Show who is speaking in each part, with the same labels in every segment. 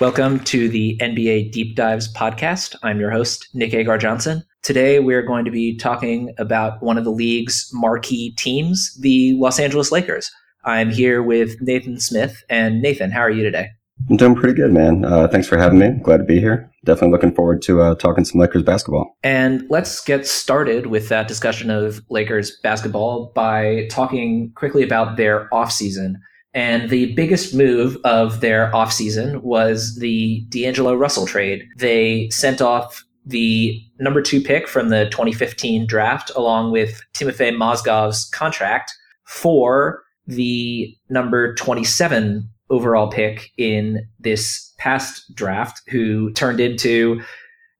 Speaker 1: Welcome to the NBA Deep Dives podcast. I'm your host, Nick Agar Johnson. Today, we're going to be talking about one of the league's marquee teams, the Los Angeles Lakers. I'm here with Nathan Smith. And Nathan, how are you today?
Speaker 2: I'm doing pretty good, man. Uh, thanks for having me. Glad to be here. Definitely looking forward to uh, talking some Lakers basketball.
Speaker 1: And let's get started with that discussion of Lakers basketball by talking quickly about their offseason. And the biggest move of their offseason was the D'Angelo Russell trade. They sent off the number two pick from the 2015 draft, along with Timofey Mozgov's contract, for the number 27 overall pick in this past draft, who turned into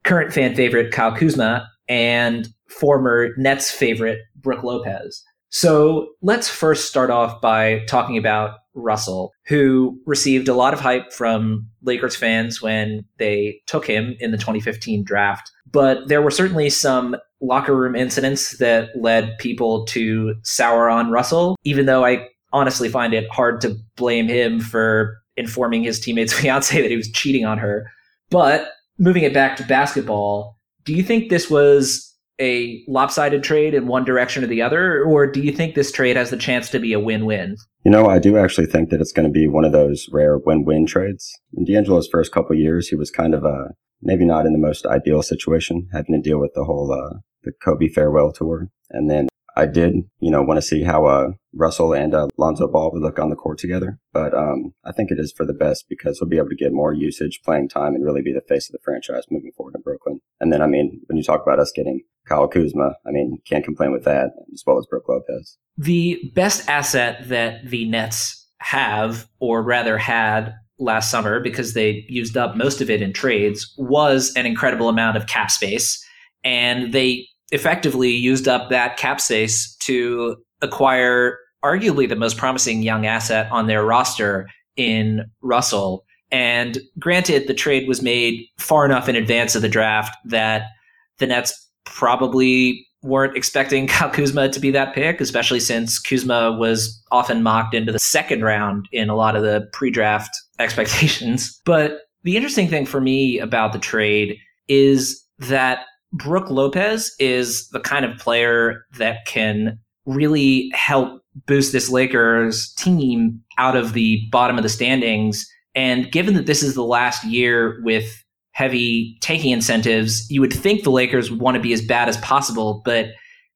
Speaker 1: current fan favorite Kyle Kuzma and former Nets favorite Brook Lopez. So let's first start off by talking about Russell, who received a lot of hype from Lakers fans when they took him in the 2015 draft. But there were certainly some locker room incidents that led people to sour on Russell, even though I honestly find it hard to blame him for informing his teammate's fiance that he was cheating on her. But moving it back to basketball, do you think this was a lopsided trade in one direction or the other, or do you think this trade has the chance to be a win-win?
Speaker 2: You know, I do actually think that it's going to be one of those rare win-win trades. In D'Angelo's first couple years, he was kind of a maybe not in the most ideal situation, having to deal with the whole uh, the Kobe farewell tour, and then I did, you know, want to see how uh, Russell and uh, Lonzo Ball would look on the court together. But um, I think it is for the best because he'll be able to get more usage, playing time, and really be the face of the franchise moving forward in Brooklyn. And then, I mean, when you talk about us getting Kyle Kuzma, I mean, can't complain with that, as well as Brook Lopez.
Speaker 1: The best asset that the Nets have, or rather had last summer, because they used up most of it in trades, was an incredible amount of cap space. And they effectively used up that cap space to acquire arguably the most promising young asset on their roster in Russell. And granted, the trade was made far enough in advance of the draft that the Nets probably weren't expecting Kyle Kuzma to be that pick, especially since Kuzma was often mocked into the second round in a lot of the pre draft expectations. But the interesting thing for me about the trade is that Brook Lopez is the kind of player that can really help boost this Lakers team out of the bottom of the standings. And given that this is the last year with heavy taking incentives, you would think the Lakers would want to be as bad as possible. But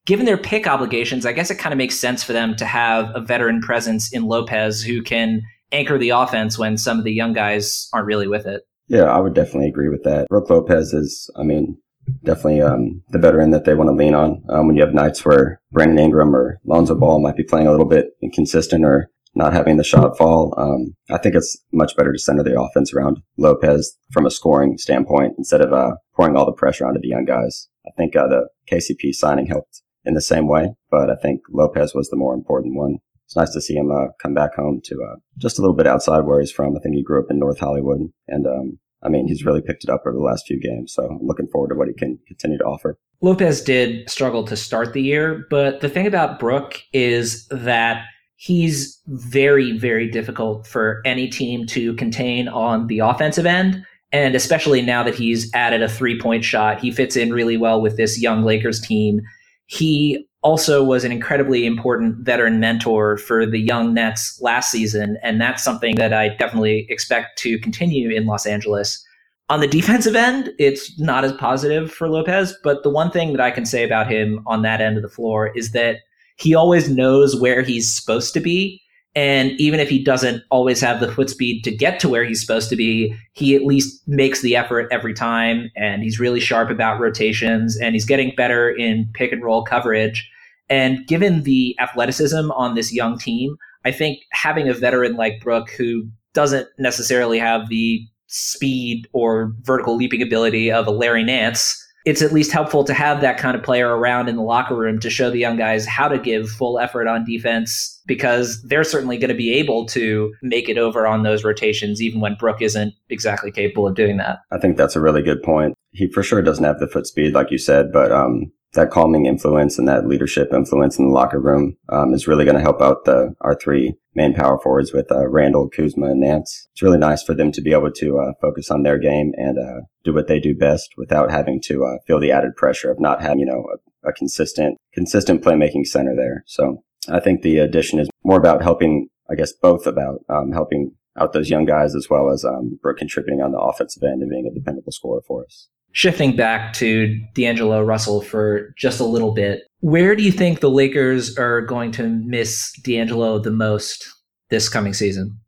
Speaker 1: given their pick obligations, I guess it kind of makes sense for them to have a veteran presence in Lopez who can anchor the offense when some of the young guys aren't really with it.
Speaker 2: Yeah, I would definitely agree with that. Brook Lopez is, I mean, definitely um, the veteran that they want to lean on um, when you have nights where Brandon Ingram or Lonzo Ball might be playing a little bit inconsistent or not having the shot fall. Um, I think it's much better to center the offense around Lopez from a scoring standpoint instead of uh, pouring all the pressure onto the young guys. I think uh, the KCP signing helped in the same way, but I think Lopez was the more important one. It's nice to see him uh, come back home to uh, just a little bit outside where he's from. I think he grew up in North Hollywood, and um, I mean, he's really picked it up over the last few games. So I'm looking forward to what he can continue to offer.
Speaker 1: Lopez did struggle to start the year, but the thing about Brook is that he's very, very difficult for any team to contain on the offensive end. And especially now that he's added a three point shot, he fits in really well with this young Lakers team. He also was an incredibly important veteran mentor for the young Nets last season. And that's something that I definitely expect to continue in Los Angeles. On the defensive end, it's not as positive for Lopez, but the one thing that I can say about him on that end of the floor is that he always knows where he's supposed to be. And even if he doesn't always have the foot speed to get to where he's supposed to be, he at least makes the effort every time. And he's really sharp about rotations and he's getting better in pick and roll coverage. And given the athleticism on this young team, I think having a veteran like Brook who doesn't necessarily have the speed or vertical leaping ability of a Larry Nance, it's at least helpful to have that kind of player around in the locker room to show the young guys how to give full effort on defense because they're certainly going to be able to make it over on those rotations even when Brook isn't exactly capable of doing that.
Speaker 2: I think that's a really good point. He for sure doesn't have the foot speed like you said, but um that calming influence and that leadership influence in the locker room um, is really going to help out the our three main power forwards with uh, Randle, Kuzma, and Nance. It's really nice for them to be able to uh, focus on their game and uh, do what they do best without having to uh, feel the added pressure of not having you know a, a consistent consistent playmaking center there. So I think the addition is more about helping, I guess, both about um, helping out those young guys as well as um, contributing on the offensive end and being a dependable scorer for us.
Speaker 1: Shifting back to D'Angelo Russell for just a little bit, where do you think the Lakers are going to miss D'Angelo the most this coming season?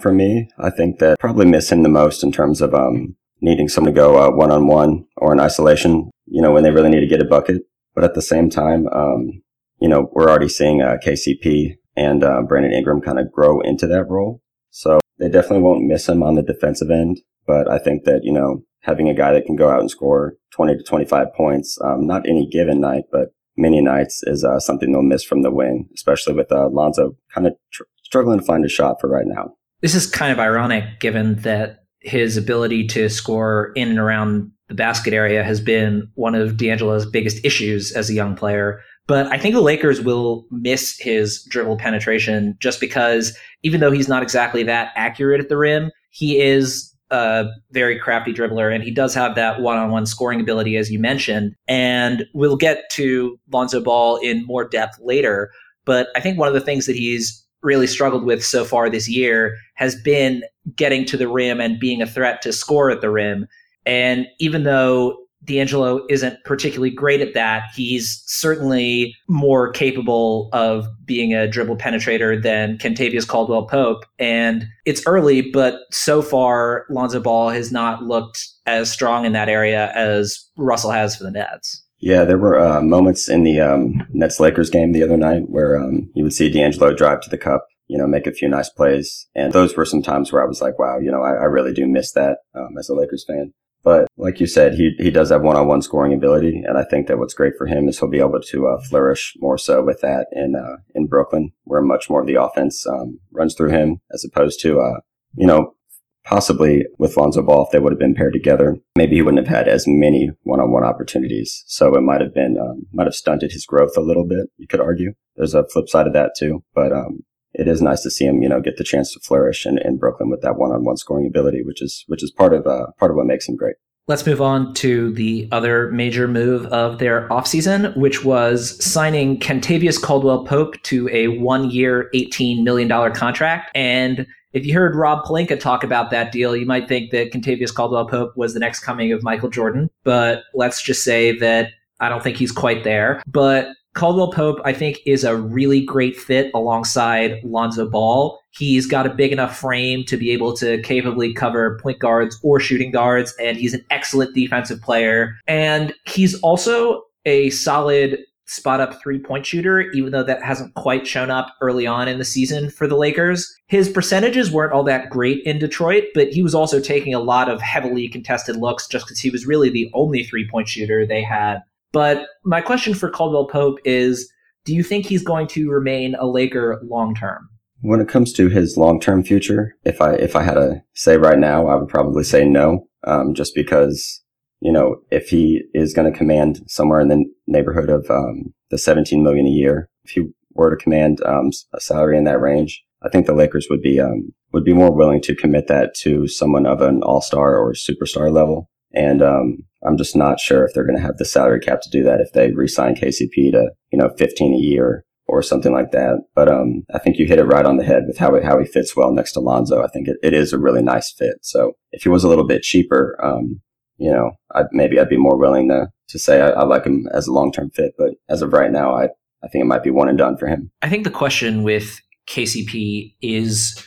Speaker 2: For me, I think that probably miss him the most in terms of um, needing someone to go one on one or in isolation, you know, when they really need to get a bucket. But at the same time, um, you know, we're already seeing uh, KCP and uh, Brandon Ingram kind of grow into that role. So they definitely won't miss him on the defensive end. But I think that, you know, having a guy that can go out and score 20 to 25 points, um, not any given night, but many nights is uh, something they'll miss from the wing, especially with uh, Lonzo kind of tr- struggling to find a shot for right now.
Speaker 1: This is kind of ironic given that his ability to score in and around the basket area has been one of D'Angelo's biggest issues as a young player. But I think the Lakers will miss his dribble penetration just because even though he's not exactly that accurate at the rim, he is a very crafty dribbler and he does have that one-on-one scoring ability as you mentioned. And we'll get to Lonzo Ball in more depth later, but I think one of the things that he's really struggled with so far this year has been getting to the rim and being a threat to score at the rim. And even though D'Angelo isn't particularly great at that. He's certainly more capable of being a dribble penetrator than Kentavious Caldwell Pope. And it's early, but so far, Lonzo Ball has not looked as strong in that area as Russell has for the Nets.
Speaker 2: Yeah, there were uh, moments in the um, Nets Lakers game the other night where um, you would see D'Angelo drive to the cup, you know, make a few nice plays. And those were some times where I was like, wow, you know, I, I really do miss that um, as a Lakers fan. But like you said, he he does have one-on-one scoring ability, and I think that what's great for him is he'll be able to uh, flourish more so with that in uh, in Brooklyn, where much more of the offense um, runs through him, as opposed to uh, you know possibly with Lonzo Ball if they would have been paired together, maybe he wouldn't have had as many one-on-one opportunities. So it might have been um, might have stunted his growth a little bit. You could argue. There's a flip side of that too, but um, it is nice to see him, you know, get the chance to flourish in, in Brooklyn with that one-on-one scoring ability, which is which is part of uh, part of what makes him great.
Speaker 1: Let's move on to the other major move of their offseason, which was signing Kentavious Caldwell Pope to a one-year, $18 million contract. And if you heard Rob Pelinka talk about that deal, you might think that Kentavious Caldwell Pope was the next coming of Michael Jordan. But let's just say that I don't think he's quite there. But Caldwell Pope, I think, is a really great fit alongside Lonzo Ball. He's got a big enough frame to be able to capably cover point guards or shooting guards, and he's an excellent defensive player. And he's also a solid spot up three point shooter, even though that hasn't quite shown up early on in the season for the Lakers. His percentages weren't all that great in Detroit, but he was also taking a lot of heavily contested looks just because he was really the only three point shooter they had but my question for Caldwell Pope is do you think he's going to remain a Laker long term?
Speaker 2: When it comes to his long term future, if I if I had to say right now, I would probably say no. Um, just because you know if he is going to command somewhere in the neighborhood of um, the 17 million a year, if he were to command um, a salary in that range, I think the Lakers would be um, would be more willing to commit that to someone of an all star or superstar level. And um, I'm just not sure if they're going to have the salary cap to do that if they re-sign KCP to, you know, 15 a year or something like that. But um, I think you hit it right on the head with how, how he fits well next to Lonzo. I think it, it is a really nice fit. So if he was a little bit cheaper, um, you know, I'd, maybe I'd be more willing to, to say I, I like him as a long-term fit. But as of right now, I, I think it might be one and done for him.
Speaker 1: I think the question with KCP is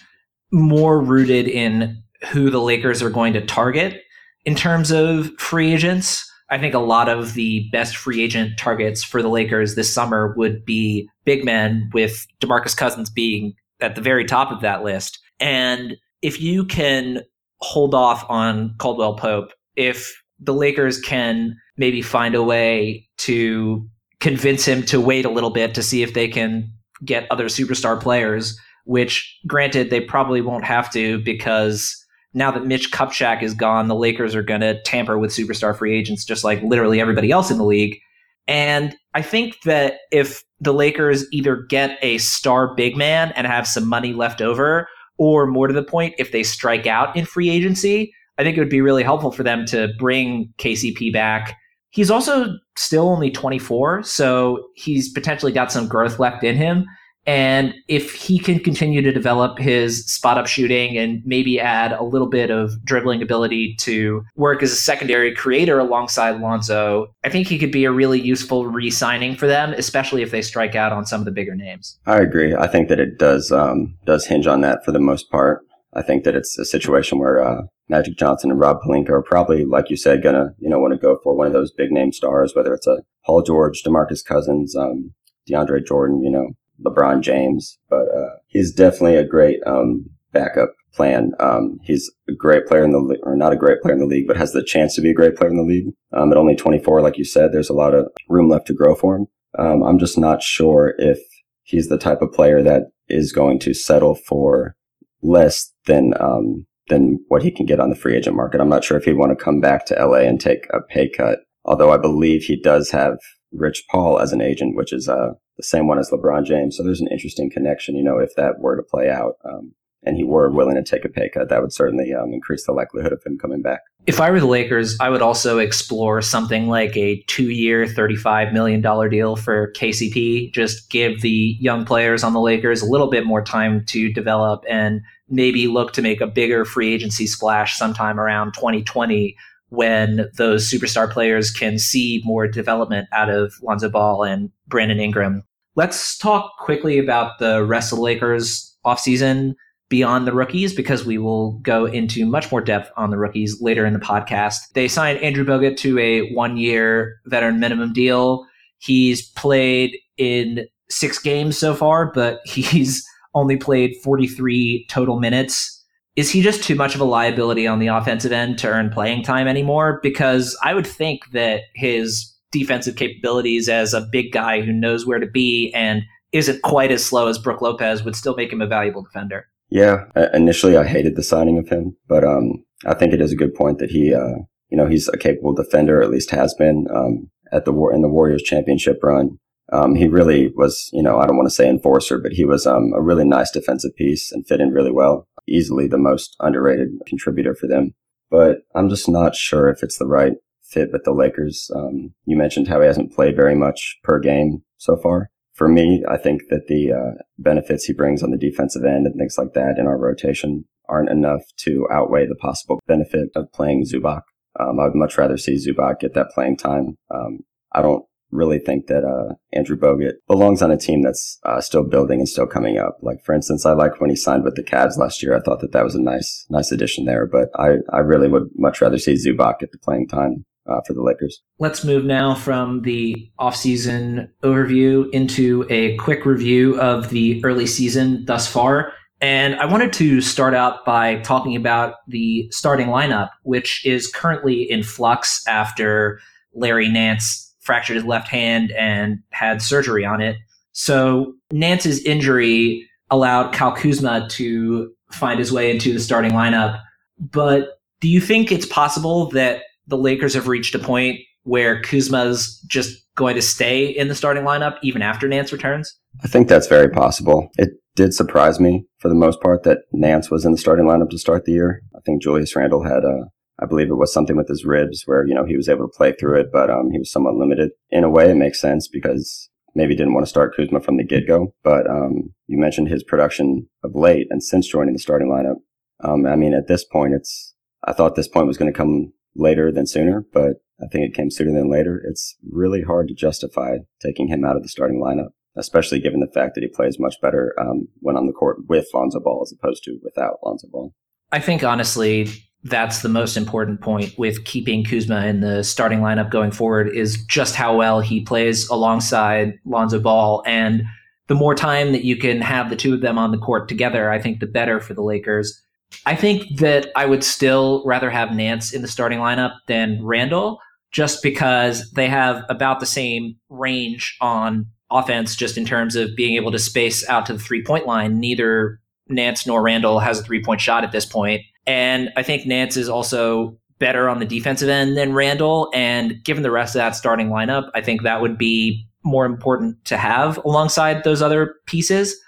Speaker 1: more rooted in who the Lakers are going to target in terms of free agents, I think a lot of the best free agent targets for the Lakers this summer would be big men, with DeMarcus Cousins being at the very top of that list. And if you can hold off on Caldwell Pope, if the Lakers can maybe find a way to convince him to wait a little bit to see if they can get other superstar players, which granted they probably won't have to because now that Mitch Kupchak is gone, the Lakers are going to tamper with superstar free agents just like literally everybody else in the league. And I think that if the Lakers either get a star big man and have some money left over, or more to the point, if they strike out in free agency, I think it would be really helpful for them to bring KCP back. He's also still only 24, so he's potentially got some growth left in him. And if he can continue to develop his spot up shooting and maybe add a little bit of dribbling ability to work as a secondary creator alongside Lonzo, I think he could be a really useful re signing for them, especially if they strike out on some of the bigger names.
Speaker 2: I agree. I think that it does um, does hinge on that for the most part. I think that it's a situation where uh, Magic Johnson and Rob Pelinka are probably, like you said, gonna you know want to go for one of those big name stars, whether it's a Paul George, DeMarcus Cousins, um, DeAndre Jordan, you know, LeBron James, but uh, he's definitely a great um, backup plan. Um, he's a great player in the league, or not a great player in the league, but has the chance to be a great player in the league. Um, at only 24, like you said, there's a lot of room left to grow for him. Um, I'm just not sure if he's the type of player that is going to settle for less than um, than what he can get on the free agent market. I'm not sure if he'd want to come back to LA and take a pay cut. Although I believe he does have Rich Paul as an agent, which is uh, the same one as LeBron James. So there's an interesting connection, you know, if that were to play out. Um, and he were willing to take a pay cut, that would certainly um, increase the likelihood of him coming back.
Speaker 1: If I were the Lakers, I would also explore something like a two year, $35 million deal for KCP. Just give the young players on the Lakers a little bit more time to develop and maybe look to make a bigger free agency splash sometime around 2020 when those superstar players can see more development out of Lonzo Ball and Brandon Ingram. Let's talk quickly about the rest of the Lakers offseason beyond the rookies because we will go into much more depth on the rookies later in the podcast. They signed Andrew Bogut to a one year veteran minimum deal. He's played in six games so far, but he's only played 43 total minutes is he just too much of a liability on the offensive end to earn playing time anymore? Because I would think that his defensive capabilities as a big guy who knows where to be and isn't quite as slow as Brook Lopez would still make him a valuable defender.
Speaker 2: Yeah, initially I hated the signing of him, but um, I think it is a good point that he, uh, you know, he's a capable defender, at least has been um, at the war in the Warriors championship run. Um, he really was, you know, I don't want to say enforcer, but he was um, a really nice defensive piece and fit in really well easily the most underrated contributor for them. But I'm just not sure if it's the right fit with the Lakers. Um, you mentioned how he hasn't played very much per game so far. For me, I think that the uh, benefits he brings on the defensive end and things like that in our rotation aren't enough to outweigh the possible benefit of playing Zubac. Um, I would much rather see Zubac get that playing time. Um, I don't really think that uh, Andrew Bogut belongs on a team that's uh, still building and still coming up. Like for instance, I liked when he signed with the Cavs last year. I thought that that was a nice nice addition there. But I I really would much rather see Zubac get the playing time. Uh, for the Lakers.
Speaker 1: Let's move now from the offseason overview into a quick review of the early season thus far. And I wanted to start out by talking about the starting lineup, which is currently in flux after Larry Nance fractured his left hand and had surgery on it. So Nance's injury allowed Kyle Kuzma to find his way into the starting lineup. But do you think it's possible that the Lakers have reached a point where Kuzma's just going to stay in the starting lineup even after Nance returns?
Speaker 2: I think that's very possible. It did surprise me for the most part that Nance was in the starting lineup to start the year. I think Julius Randle had a I believe it was something with his ribs where, you know, he was able to play through it, but um, he was somewhat limited. In a way, it makes sense because maybe didn't want to start Kuzma from the get go. But um, you mentioned his production of late and since joining the starting lineup. Um, I mean, at this point, it's, I thought this point was going to come later than sooner, but I think it came sooner than later. It's really hard to justify taking him out of the starting lineup, especially given the fact that he plays much better um, when on the court with Lonzo Ball as opposed to without Lonzo Ball.
Speaker 1: I think honestly, that's the most important point with keeping Kuzma in the starting lineup going forward is just how well he plays alongside Lonzo Ball. And the more time that you can have the two of them on the court together, I think the better for the Lakers. I think that I would still rather have Nance in the starting lineup than Randle just because they have about the same range on offense, just in terms of being able to space out to the three point line. Neither Nance nor Randle has a three point shot at this point. And I think Nance is also better on the defensive end than Randle. And given the rest of that starting lineup, I think that would be more important to have alongside those other pieces.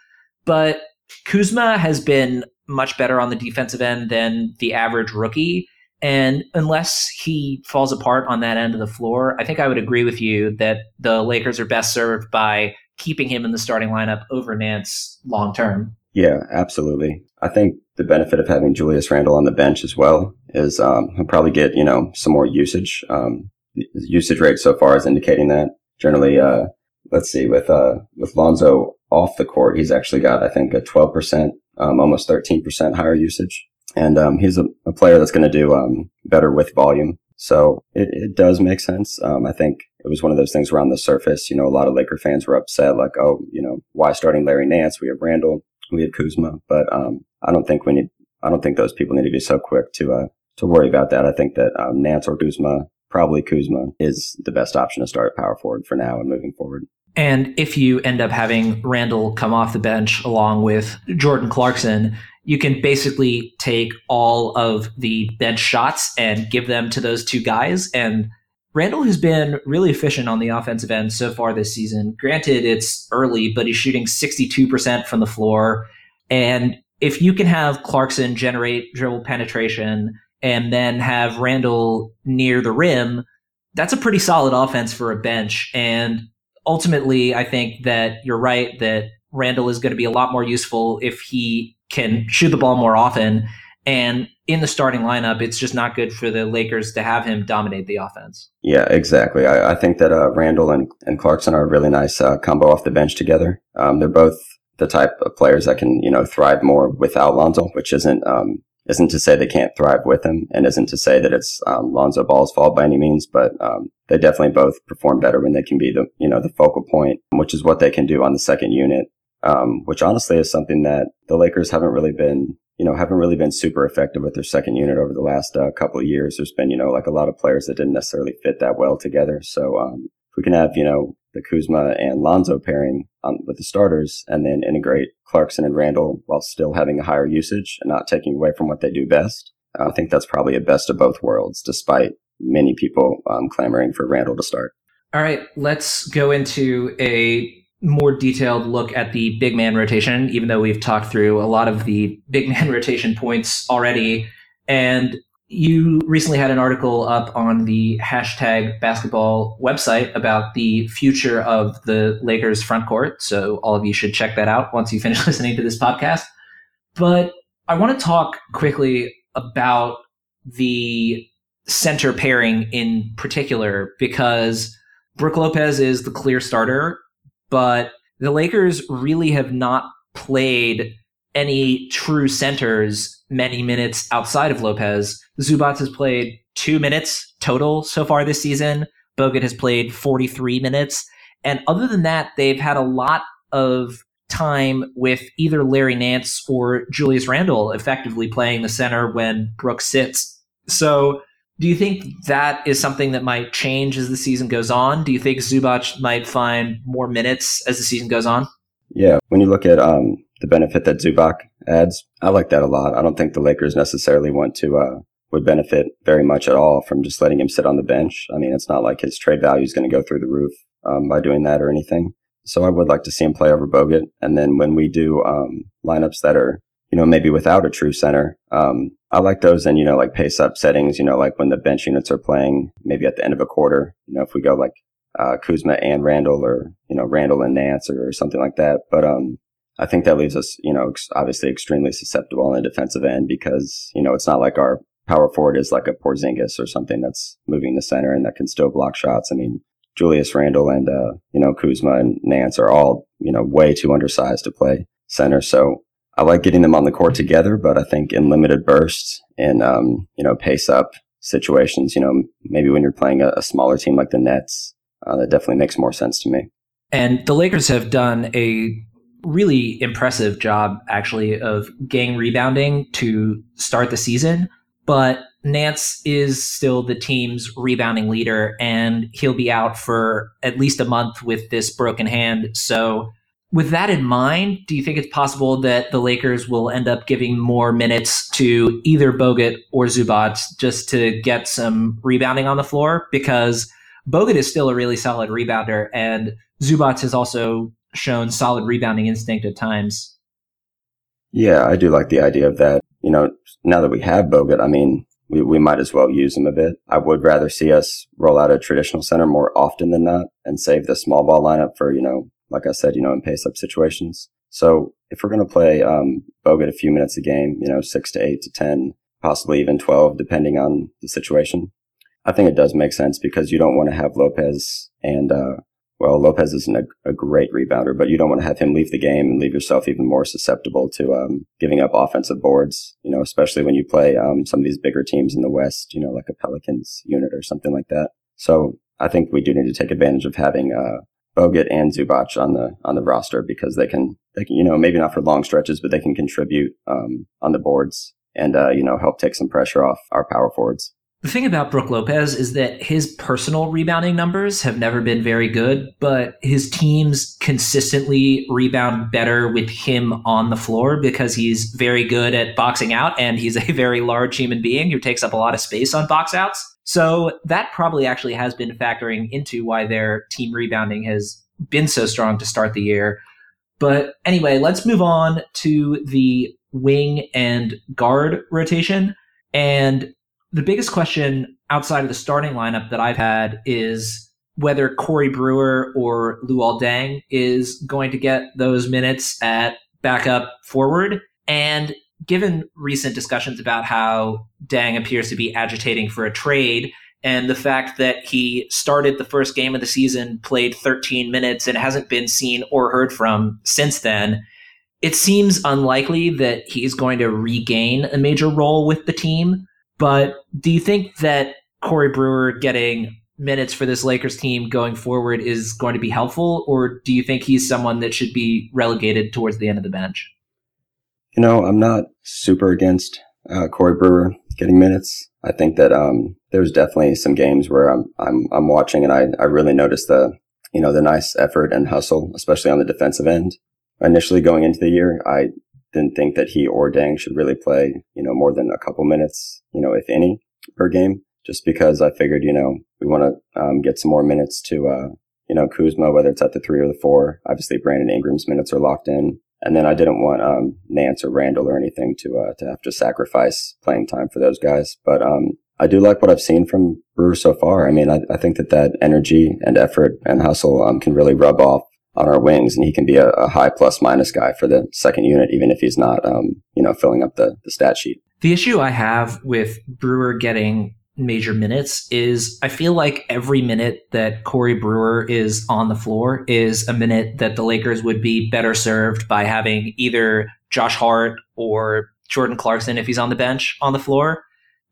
Speaker 1: But Kuzma has been much better on the defensive end than the average rookie. And unless he falls apart on that end of the floor, I think I would agree with you that the Lakers are best served by keeping him in the starting lineup over Nance long term.
Speaker 2: Yeah, absolutely. I think the benefit of having Julius Randle on the bench as well is um, he'll probably get you know some more usage. Um, usage rate so far is indicating that generally. Uh, let's see with uh, with Lonzo off the court, he's actually got I think a 12 percent, um, almost 13 percent higher usage, and um, he's a, a, player that's going to do um, better with volume. So it, it does make sense. Um, I think it was one of those things around the surface. You know, a lot of Laker fans were upset, like, oh, you know, why starting Larry Nance? We have Randle, we have Kuzma, but um, I don't think we need. I don't think those people need to be so quick to uh, to worry about that. I think that um, Nance or Kuzma, probably Kuzma, is the best option to start power forward for now and moving forward.
Speaker 1: And if you end up having Randle come off the bench along with Jordan Clarkson, you can basically take all of the bench shots and give them to those two guys. And Randle has been really efficient on the offensive end so far this season. Granted, it's early, but he's shooting 62% from the floor. And if you can have Clarkson generate dribble penetration and then have Randle near the rim, that's a pretty solid offense for a bench. And ultimately, I think that you're right that Randle is going to be a lot more useful if he can shoot the ball more often. And in the starting lineup, it's just not good for the Lakers to have him dominate the offense.
Speaker 2: Yeah, exactly. I, I think that uh, Randle and, and Clarkson are a really nice uh, combo off the bench together. Um, they're both the type of players that can, you know, thrive more without Lonzo, which isn't um, isn't to say they can't thrive with him, and isn't to say that it's um, Lonzo Ball's fault by any means. But um, they definitely both perform better when they can be the, you know, the focal point, which is what they can do on the second unit. Um, which honestly is something that the Lakers haven't really been, you know, haven't really been super effective with their second unit over the last uh, couple of years. There's been, you know, like a lot of players that didn't necessarily fit that well together. So, um, if we can have, you know, the Kuzma and Lonzo pairing on, with the starters and then integrate Clarkson and Randle while still having a higher usage and not taking away from what they do best. I think that's probably a best of both worlds, despite many people um, clamoring for Randle to start.
Speaker 1: All right, let's go into a more detailed look at the big man rotation, even though we've talked through a lot of the big man rotation points already. And you recently had an article up on the hashtag basketball website about the future of the Lakers front court. So all of you should check that out once you finish listening to this podcast. But I want to talk quickly about the center pairing in particular because Brook Lopez is the clear starter, but the Lakers really have not played any true centers many minutes outside of Lopez. Zubac has played two minutes total so far this season. Bogut has played 43 minutes. And other than that, they've had a lot of time with either Larry Nance or Julius Randle effectively playing the center when Brooks sits. So do you think that is something that might change as the season goes on? Do you think Zubac might find more minutes as the season goes on?
Speaker 2: Yeah, when you look at um, the benefit that Zubac adds, I like that a lot. I don't think the Lakers necessarily want to uh, would benefit very much at all from just letting him sit on the bench. I mean, it's not like his trade value is going to go through the roof um, by doing that or anything. So I would like to see him play over Bogut. And then when we do um, lineups that are you know, maybe without a true center. Um, I like those in, you know, like pace up settings, you know, like when the bench units are playing maybe at the end of a quarter, you know, if we go like, uh, Kuzma and Randle or, you know, Randle and Nance or, or something like that. But, um, I think that leaves us, you know, obviously extremely susceptible on the defensive end because, you know, it's not like our power forward is like a Porzingis or something that's moving the center and that can still block shots. I mean, Julius Randle and, uh, you know, Kuzma and Nance are all, you know, way too undersized to play center. So I like getting them on the court together, but I think in limited bursts and, um, you know, pace up situations, you know, maybe when you're playing a, a smaller team like the Nets, uh, that definitely makes more sense to me.
Speaker 1: And the Lakers have done a really impressive job, actually, of gang rebounding to start the season. But Nance is still the team's rebounding leader, and he'll be out for at least a month with this broken hand. So with that in mind, do you think it's possible that the Lakers will end up giving more minutes to either Bogut or Zubac just to get some rebounding on the floor? Because Bogut is still a really solid rebounder, and Zubac has also shown solid rebounding instinct at times.
Speaker 2: Yeah, I do like the idea of that. You know, now that we have Bogut, I mean, we, we might as well use him a bit. I would rather see us roll out a traditional center more often than not and save the small ball lineup for, you know, like I said, you know, in pace up situations. So if we're going to play, um, Bogut a few minutes a game, you know, six to eight to 10, possibly even 12, depending on the situation, I think it does make sense because you don't want to have Lopez and, uh, well, Lopez isn't a, a, great rebounder, but you don't want to have him leave the game and leave yourself even more susceptible to um, giving up offensive boards. You know, especially when you play um, some of these bigger teams in the West. You know, like a Pelicans unit or something like that. So I think we do need to take advantage of having uh, Bogut and Zubac on the on the roster because they can they can you know maybe not for long stretches, but they can contribute um, on the boards and uh, you know help take some pressure off our power forwards.
Speaker 1: The thing about Brook Lopez is that his personal rebounding numbers have never been very good, but his teams consistently rebound better with him on the floor because he's very good at boxing out and he's a very large human being who takes up a lot of space on box outs. So that probably actually has been factoring into why their team rebounding has been so strong to start the year. But anyway, let's move on to the wing and guard rotation. And the biggest question outside of the starting lineup that I've had is whether Corey Brewer or Luol Deng is going to get those minutes at backup forward. And given recent discussions about how Deng appears to be agitating for a trade, and the fact that he started the first game of the season, played 13 minutes, and hasn't been seen or heard from since then, it seems unlikely that he's going to regain a major role with the team. But do you think that Corey Brewer getting minutes for this Lakers team going forward is going to be helpful, or do you think he's someone that should be relegated towards the end of the bench?
Speaker 2: You know, I'm not super against uh, Corey Brewer getting minutes. I think that um, there's definitely some games where I'm I'm I'm watching and I I really notice the you know the nice effort and hustle, especially on the defensive end. Initially going into the year, I didn't think that he or Deng should really play, you know, more than a couple minutes, you know, if any per game, just because I figured, you know, we want to um, get some more minutes to, uh, you know, Kuzma, whether it's at the three or the four. Obviously, Brandon Ingram's minutes are locked in. And then I didn't want um, Nance or Randle or anything to uh, to have to sacrifice playing time for those guys. But um, I do like what I've seen from Brewer so far. I mean, I, I think that that energy and effort and hustle um, can really rub off on our wings, and he can be a, a, high plus minus guy for the second unit, even if he's not, um, you know, filling up the, the stat sheet.
Speaker 1: The issue I have with Brewer getting major minutes is I feel like every minute that Corey Brewer is on the floor is a minute that the Lakers would be better served by having either Josh Hart or Jordan Clarkson if he's on the bench on the floor.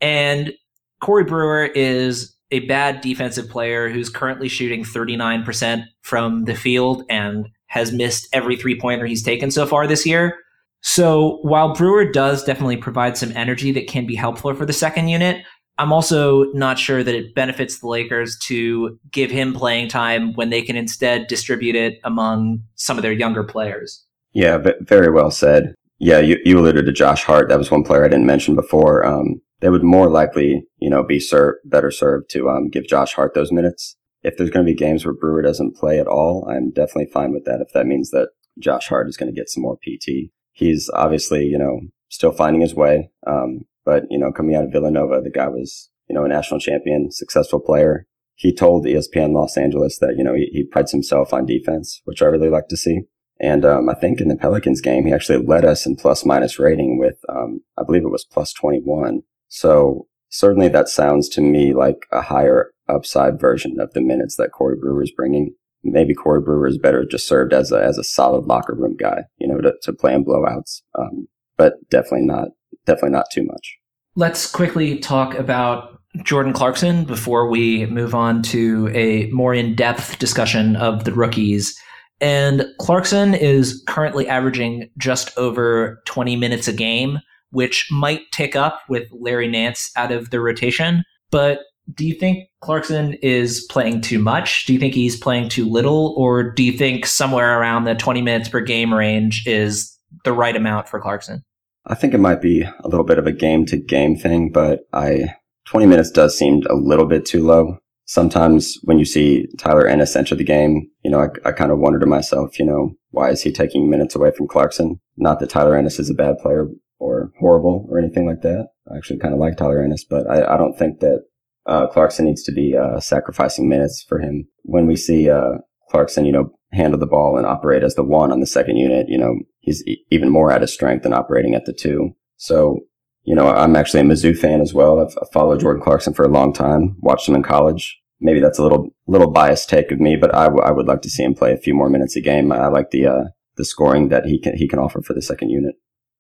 Speaker 1: And Corey Brewer is a bad defensive player who's currently shooting 39% from the field and has missed every three pointer he's taken so far this year. So while Brewer does definitely provide some energy that can be helpful for the second unit, I'm also not sure that it benefits the Lakers to give him playing time when they can instead distribute it among some of their younger players.
Speaker 2: Yeah, very well said. Yeah, you, you alluded to Josh Hart. That was one player I didn't mention before. Um, they would more likely, you know, be ser- better served to um, give Josh Hart those minutes. If there's going to be games where Brewer doesn't play at all, I'm definitely fine with that. If that means that Josh Hart is going to get some more PT, he's obviously, you know, still finding his way. Um, but you know, coming out of Villanova, the guy was, you know, a national champion, successful player. He told ESPN Los Angeles that you know he, he prides himself on defense, which I really like to see. And um, I think in the Pelicans game, he actually led us in plus minus rating with, um, I believe it was plus 21. So certainly that sounds to me like a higher upside version of the minutes that Corey Brewer is bringing. Maybe Corey Brewer is better just served as a, as a solid locker room guy, you know, to, to play in blowouts. Um, but definitely not, definitely not too much.
Speaker 1: Let's quickly talk about Jordan Clarkson before we move on to a more in depth discussion of the rookies. And Clarkson is currently averaging just over 20 minutes a game which might tick up with Larry Nance out of the rotation. But do you think Clarkson is playing too much? Do you think he's playing too little? Or do you think somewhere around the 20 minutes per game range is the right amount for Clarkson?
Speaker 2: I think it might be a little bit of a game to game thing, but I 20 minutes does seem a little bit too low. Sometimes when you see Tyler Ennis enter the game, you know, I, I kind of wonder to myself, you know, why is he taking minutes away from Clarkson? Not that Tyler Ennis is a bad player or horrible or anything like that. I actually kind of like Tyler Ennis, but I, I don't think that uh, Clarkson needs to be uh, sacrificing minutes for him. When we see uh, Clarkson, you know, handle the ball and operate as the one on the second unit, you know, he's e- even more at his strength than operating at the two. So, you know, I'm actually a Mizzou fan as well. I've, followed Jordan Clarkson for a long time, watched him in college. Maybe that's a little little biased take of me, but I, w- I would like to see him play a few more minutes a game. I like the uh, the scoring that he can he can offer for the second unit.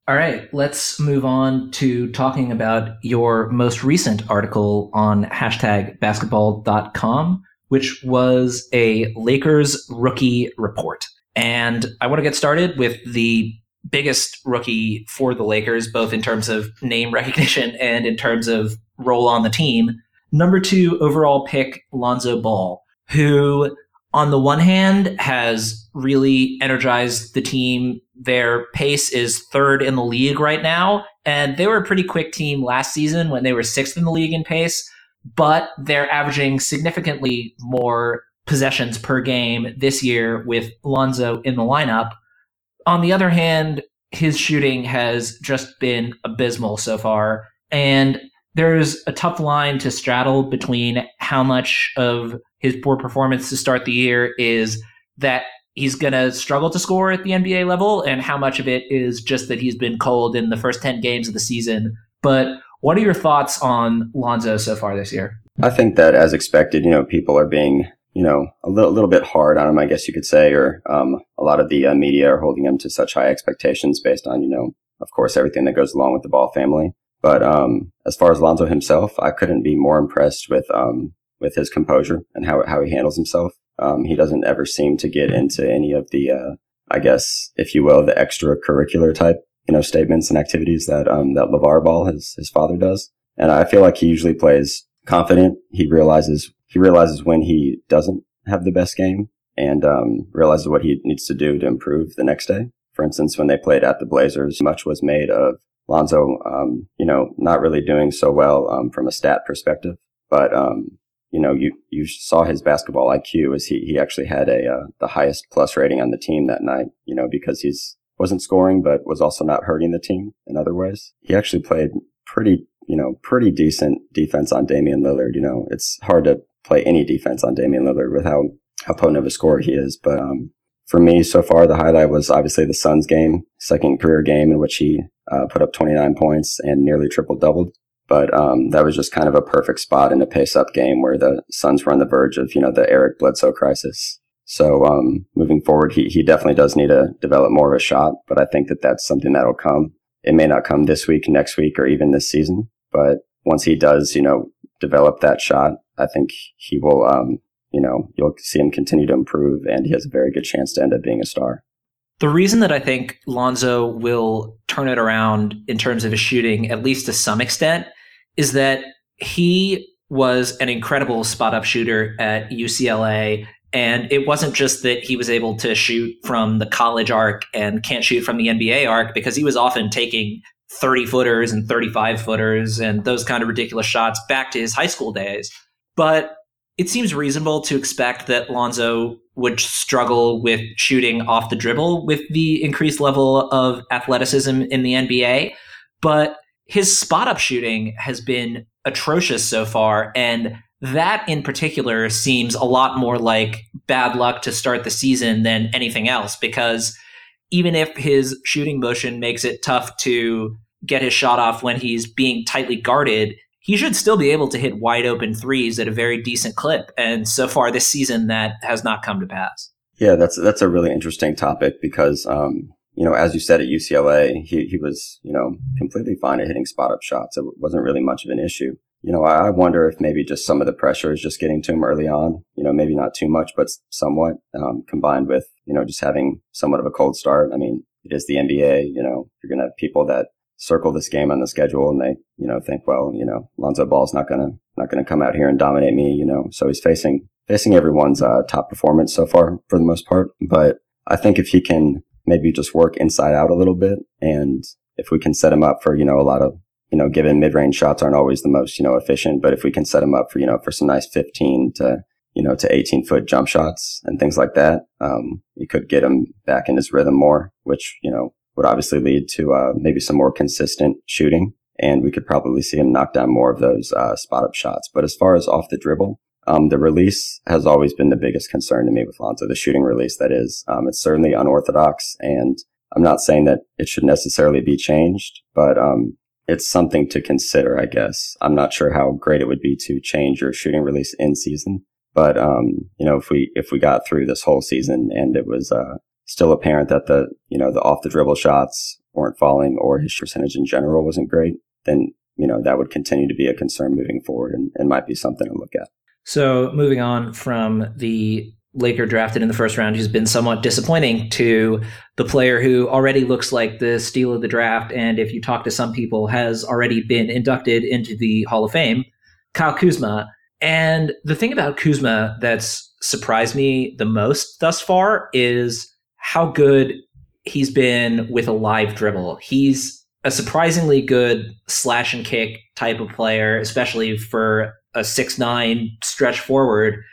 Speaker 1: All right, let's move on to talking about your most recent article on hashtag basketball.com, which was a Lakers rookie report. And I want to get started with the biggest rookie for the Lakers, both in terms of name recognition and in terms of role on the team. Number two overall pick, Lonzo Ball, who on the one hand has really energized the team. Their pace is third in the league right now, and they were a pretty quick team last season when they were sixth in the league in pace, but they're averaging significantly more possessions per game this year with Lonzo in the lineup. On the other hand, his shooting has just been abysmal so far, and there's a tough line to straddle between how much of his poor performance to start the year is that he's going to struggle to score at the NBA level and how much of it is just that he's been cold in the first 10 games of the season. But what are your thoughts on Lonzo so far this year?
Speaker 2: I think that as expected, you know, people are being, you know, a little, little bit hard on him, I guess you could say, or um, a lot of the uh, media are holding him to such high expectations based on, you know, of course, everything that goes along with the Ball family. But um, as far as Lonzo himself, I couldn't be more impressed with um, with his composure and how how he handles himself. Um, he doesn't ever seem to get into any of the, uh, I guess, if you will, the extracurricular type, you know, statements and activities that um, that LeVar Ball, his his father, does. And I feel like he usually plays confident. He realizes he realizes when he doesn't have the best game and um, realizes what he needs to do to improve the next day. For instance, when they played at the Blazers, much was made of Lonzo, um, you know, not really doing so well um, from a stat perspective, but um, you know, you, you saw his basketball IQ as he, he actually had a, uh, the highest plus rating on the team that night, you know, because he's wasn't scoring, but was also not hurting the team in other ways. He actually played pretty, you know, pretty decent defense on Damian Lillard. You know, it's hard to play any defense on Damian Lillard with how, how potent of a scorer he is. But, um, for me so far, the highlight was obviously the Suns game, second career game in which he uh, put up 29 points and nearly triple doubled. But um, that was just kind of a perfect spot in a pace up game where the Suns were on the verge of, you know, the Eric Bledsoe crisis. So um, moving forward, he, he definitely does need to develop more of a shot, but I think that that's something that'll come. It may not come this week, next week, or even this season, but once he does, you know, develop that shot, I think he will, um, you know, you'll see him continue to improve, and he has a very good chance to end up being a star.
Speaker 1: The reason that I think Lonzo will turn it around in terms of his shooting, at least to some extent, is that he was an incredible spot up shooter at UCLA. And it wasn't just that he was able to shoot from the college arc and can't shoot from the NBA arc because he was often taking 30 footers and 35 footers and those kind of ridiculous shots back to his high school days. But it seems reasonable to expect that Lonzo would struggle with shooting off the dribble with the increased level of athleticism in the NBA. But his spot up shooting has been atrocious so far. And that in particular seems a lot more like bad luck to start the season than anything else because even if his shooting motion makes it tough to get his shot off when he's being tightly guarded, he should still be able to hit wide open threes at a very decent clip. And so far this season, that has not come to pass.
Speaker 2: Yeah, that's that's a really interesting topic because um, you know, as you said at UCLA, he, he was, you know, completely fine at hitting spot up shots. It wasn't really much of an issue. You know, I wonder if maybe just some of the pressure is just getting to him early on, you know, maybe not too much, but somewhat, um, combined with, you know, just having somewhat of a cold start. I mean, it is the NBA, you know, you're going to have people that circle this game on the schedule and they, you know, think, well, you know, Lonzo Ball's not going to, not going to come out here and dominate me, you know. So he's facing facing everyone's uh, top performance so far for the most part. But I think if he can maybe just work inside out a little bit, and if we can set him up for you know a lot of you know, given mid range shots aren't always the most you know efficient, but if we can set him up for you know for some nice 15 to you know to 18 foot jump shots and things like that, um, you could get him back in his rhythm more, which you know would obviously lead to uh, maybe some more consistent shooting and we could probably see him knock down more of those uh, spot up shots. But as far as off the dribble, um, the release has always been the biggest concern to me with Lonzo. The shooting release, that is, um, it's certainly unorthodox, and I'm not saying that it should necessarily be changed, but um, it's something to consider, I guess. I'm not sure how great it would be to change your shooting release in season, but um, you know, if we if we got through this whole season and it was uh, still apparent that the you know the off the dribble shots weren't falling or his percentage in general wasn't great, then you know that would continue to be a concern moving forward and, and might be something to look at.
Speaker 1: So moving on from the Laker drafted in the first round who's been somewhat disappointing to the player who already looks like the steal of the draft and if you talk to some people has already been inducted into the Hall of Fame, Kyle Kuzma. And the thing about Kuzma that's surprised me the most thus far is how good he's been with a live dribble. He's a surprisingly good slash and kick type of player, especially for a six nine stretch forward.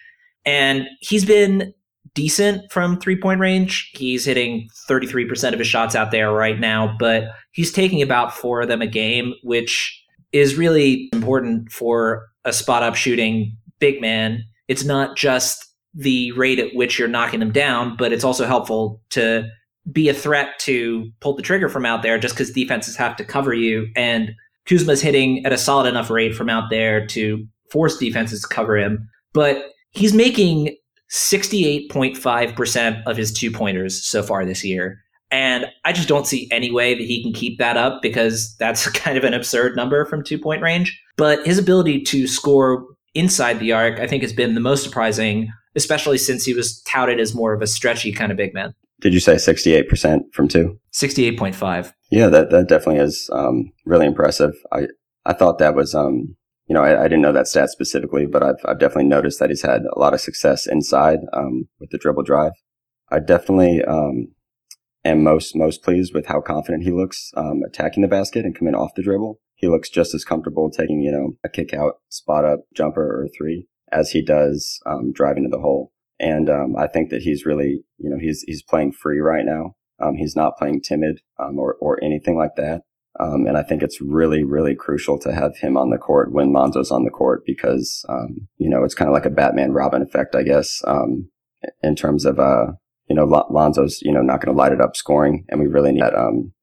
Speaker 1: And he's been decent from three point range. He's hitting 33% of his shots out there right now, but he's taking about four of them a game, which is really important for a spot up shooting big man. It's not just the rate at which you're knocking them down, but it's also helpful to be a threat to pull the trigger from out there just because defenses have to cover you. And Kuzma's hitting at a solid enough rate from out there to force defenses to cover him. But he's making 68.5% of his two pointers so far this year. And I just don't see any way that he can keep that up because that's kind of an absurd number from two point range. But his ability to score inside the arc, I think, has been the most surprising, especially since he was touted as more of a stretchy kind of big man.
Speaker 2: Did you say 68% from two?
Speaker 1: 68.5.
Speaker 2: Yeah, that, that definitely is um, really impressive. I, I thought that was, um, you know, I, I, didn't know that stat specifically, but I've, I've definitely noticed that he's had a lot of success inside um, with the dribble drive. I definitely um, am most most pleased with how confident he looks um, attacking the basket and coming off the dribble. He looks just as comfortable taking, you know, a kick out, spot up, jumper, or three as he does um, driving to the hole. And um, I think that he's really, you know, he's he's playing free right now. Um, he's not playing timid um, or or anything like that. Um, and I think it's really, really crucial to have him on the court when Lonzo's on the court because, um, you know, it's kind of like a Batman Robin effect, I guess, um, in terms of, uh, you know, Lonzo's, you know, not going to light it up scoring. And we really need that,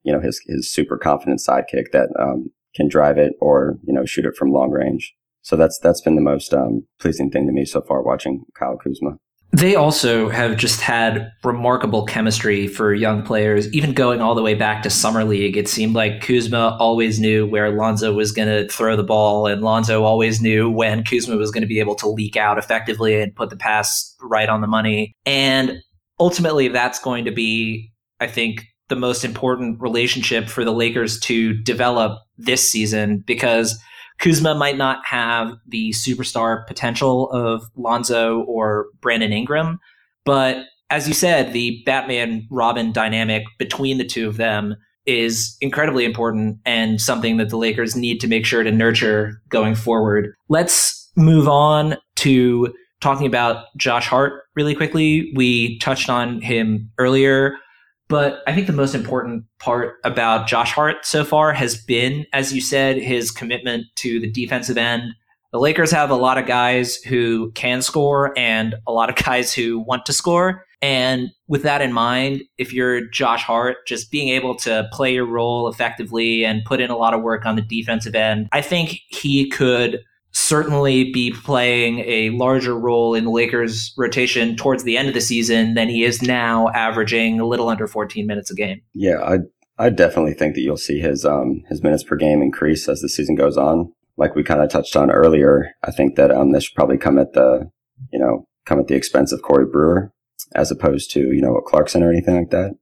Speaker 2: you know, his, his super confident sidekick that, can drive it or, you know, shoot it from long range. So that's, that's been the most, pleasing thing to me so far watching Kyle Kuzma.
Speaker 1: They also have just had remarkable chemistry for young players, even going all the way back to Summer League. It seemed like Kuzma always knew where Lonzo was going to throw the ball, and Lonzo always knew when Kuzma was going to be able to leak out effectively and put the pass right on the money. And ultimately, that's going to be, I think, the most important relationship for the Lakers to develop this season because Kuzma might not have the superstar potential of Lonzo or Brandon Ingram, but as you said, the Batman Robin dynamic between the two of them is incredibly important and something that the Lakers need to make sure to nurture going forward. Let's move on to talking about Josh Hart really quickly. We touched on him earlier. But I think the most important part about Josh Hart so far has been, as you said, his commitment to the defensive end. The Lakers have a lot of guys who can score and a lot of guys who want to score. And with that in mind, if you're Josh Hart, just being able to play your role effectively and put in a lot of work on the defensive end, I think he could certainly be playing a larger role in the Lakers' rotation towards the end of the season than he is now, averaging a little under 14 minutes a game.
Speaker 2: Yeah, I I definitely think that you'll see his um his minutes per game increase as the season goes on. Like we kind of touched on earlier, I think that um this should probably come at the you know come at the expense of Corey Brewer as opposed to you know Clarkson or anything like that.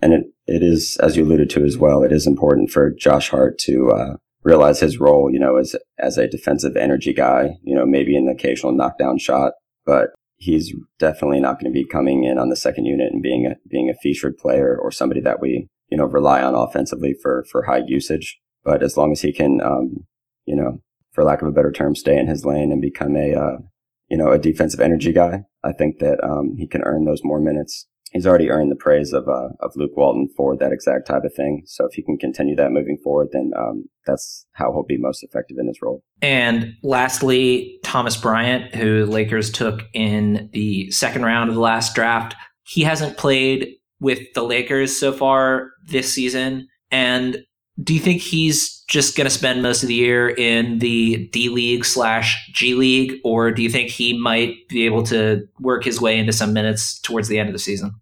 Speaker 2: And it it is as you alluded to as well. It is important for Josh Hart to uh, realize his role, you know, as as a defensive energy guy, you know, maybe an occasional knockdown shot, but he's definitely not going to be coming in on the second unit and being a being a featured player or somebody that we you know rely on offensively for for high usage. But as long as he can, um, you know, for lack of a better term, stay in his lane and become a uh, you know a defensive energy guy, I think that um, he can earn those more minutes he's already earned the praise of uh, of Luke Walton for that exact type of thing. So if he can continue that moving forward, then um, that's how he'll be most effective in his role.
Speaker 1: And lastly, Thomas Bryant, who Lakers took in the second round of the last draft, he hasn't played with the Lakers so far this season. And do you think he's just going to spend most of the year in the D League slash G League, or do you think he might be able to work his way into some minutes towards the end of the season?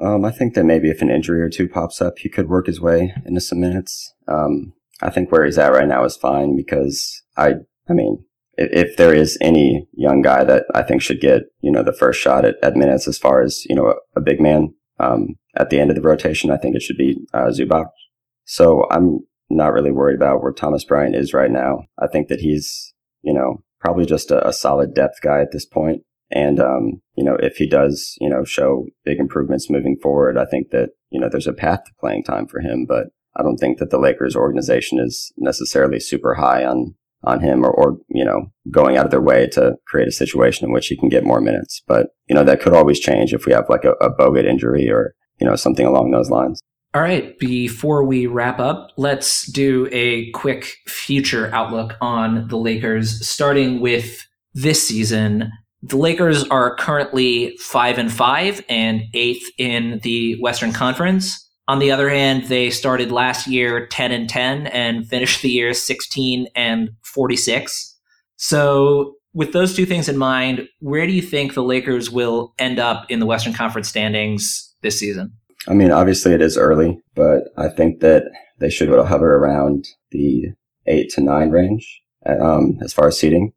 Speaker 2: Um, I think that maybe if an injury or two pops up, he could work his way into some minutes. Um, I think where he's at right now is fine because I, I mean, if, if, there is any young guy that I think should get, you know, the first shot at, at minutes as far as, you know, a, a big man, um, at the end of the rotation, I think it should be, uh, Zubac. So I'm not really worried about where Thomas Bryant is right now. I think that he's, you know, probably just a, a solid depth guy at this point. And, um, you know, if he does, you know, show big improvements moving forward, I think that, you know, there's a path to playing time for him, but I don't think that the Lakers organization is necessarily super high on, on him or, or, you know, going out of their way to create a situation in which he can get more minutes. But, you know, that could always change if we have like a, a Bogut injury or, you know, something along those lines.
Speaker 1: All right, before we wrap up, let's do a quick future outlook on the Lakers, starting with this season. The Lakers are currently five and five and eighth in the Western Conference. On the other hand, they started last year 10 and 10 and finished the year 16 and 46. So, with those two things in mind, where do you think the Lakers will end up in the Western Conference standings this season?
Speaker 2: I mean, obviously it is early, but I think that they should hover around the eight to nine range um, as far as seating.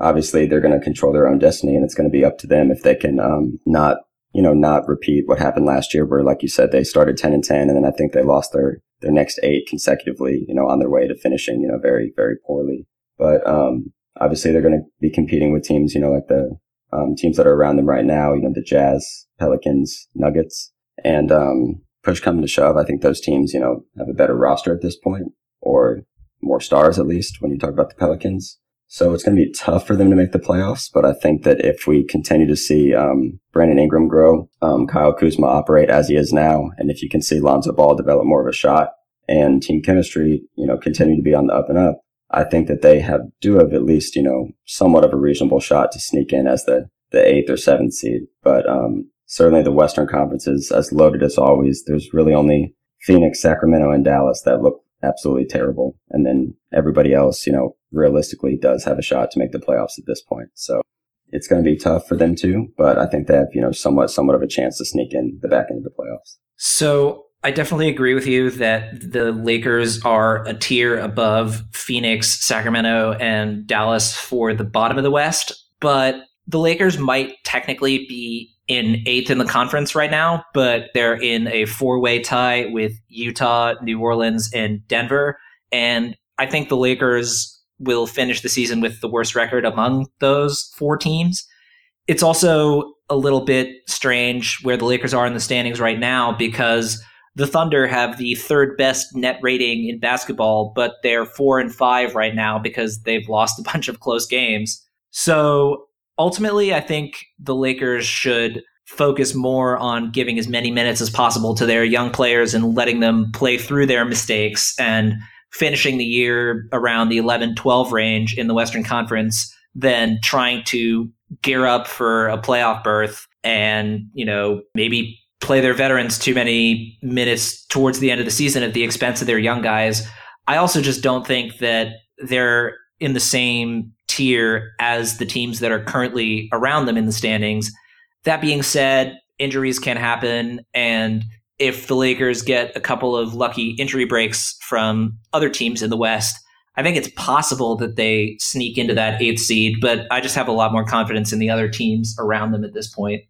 Speaker 2: Obviously, they're going to control their own destiny, and it's going to be up to them if they can um, not, you know, not repeat what happened last year, where, like you said, they started ten and ten, and then I think they lost their their next eight consecutively, you know, on their way to finishing, you know, very very poorly. But um, obviously, they're going to be competing with teams, you know, like the um, teams that are around them right now, you know, the Jazz, Pelicans, Nuggets. And um, push come to shove, I think those teams, you know, have a better roster at this point, or more stars at least when you talk about the Pelicans. So it's going to be tough for them to make the playoffs. But I think that if we continue to see um, Brandon Ingram grow, um, Kyle Kuzma operate as he is now, and if you can see Lonzo Ball develop more of a shot and team chemistry, you know, continue to be on the up and up, I think that they have do have at least you know somewhat of a reasonable shot to sneak in as the the eighth or seventh seed. But um, certainly the Western Conference is as loaded as always. There's really only Phoenix, Sacramento, and Dallas that look absolutely terrible. And then everybody else, you know, realistically does have a shot to make the playoffs at this point. So it's going to be tough for them too, but I think they have, you know, somewhat, somewhat of a chance to sneak in the back end of the playoffs.
Speaker 1: So I definitely agree with you that the Lakers are a tier above Phoenix, Sacramento, and Dallas for the bottom of the West, but the Lakers might technically be in eighth in the conference right now, but they're in a four way tie with Utah, New Orleans, and Denver. And I think the Lakers will finish the season with the worst record among those four teams. It's also a little bit strange where the Lakers are in the standings right now because the Thunder have the third best net rating in basketball, but they're four and five right now because they've lost a bunch of close games. So ultimately, I think the Lakers should focus more on giving as many minutes as possible to their young players and letting them play through their mistakes and finishing the year around the 11 12 range in the Western Conference than trying to gear up for a playoff berth and, you know, maybe play their veterans too many minutes towards the end of the season at the expense of their young guys. I also just don't think that they're in the same tier as the teams that are currently around them in the standings. That being said, injuries can happen. And if the Lakers get a couple of lucky injury breaks from other teams in the West, I think it's possible that they sneak into that eighth seed, but I just have a lot more confidence in the other teams around them at this point.